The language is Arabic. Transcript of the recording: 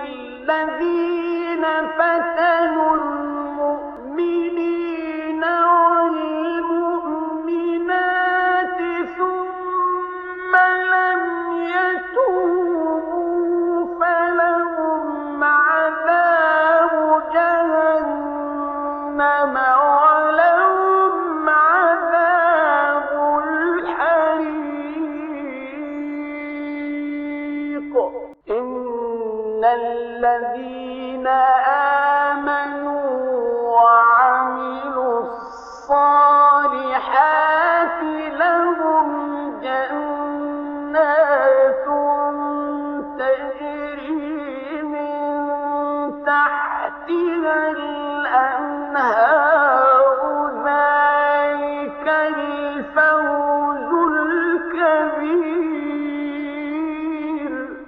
الذين فتنوا المؤمنين والمؤمنات ثم لم يتوبوا فلهم عذاب جهنم إن الذين آمنوا وعملوا الصالحات لهم جنات تجري من تحتها الأنهار. ذلك الفوز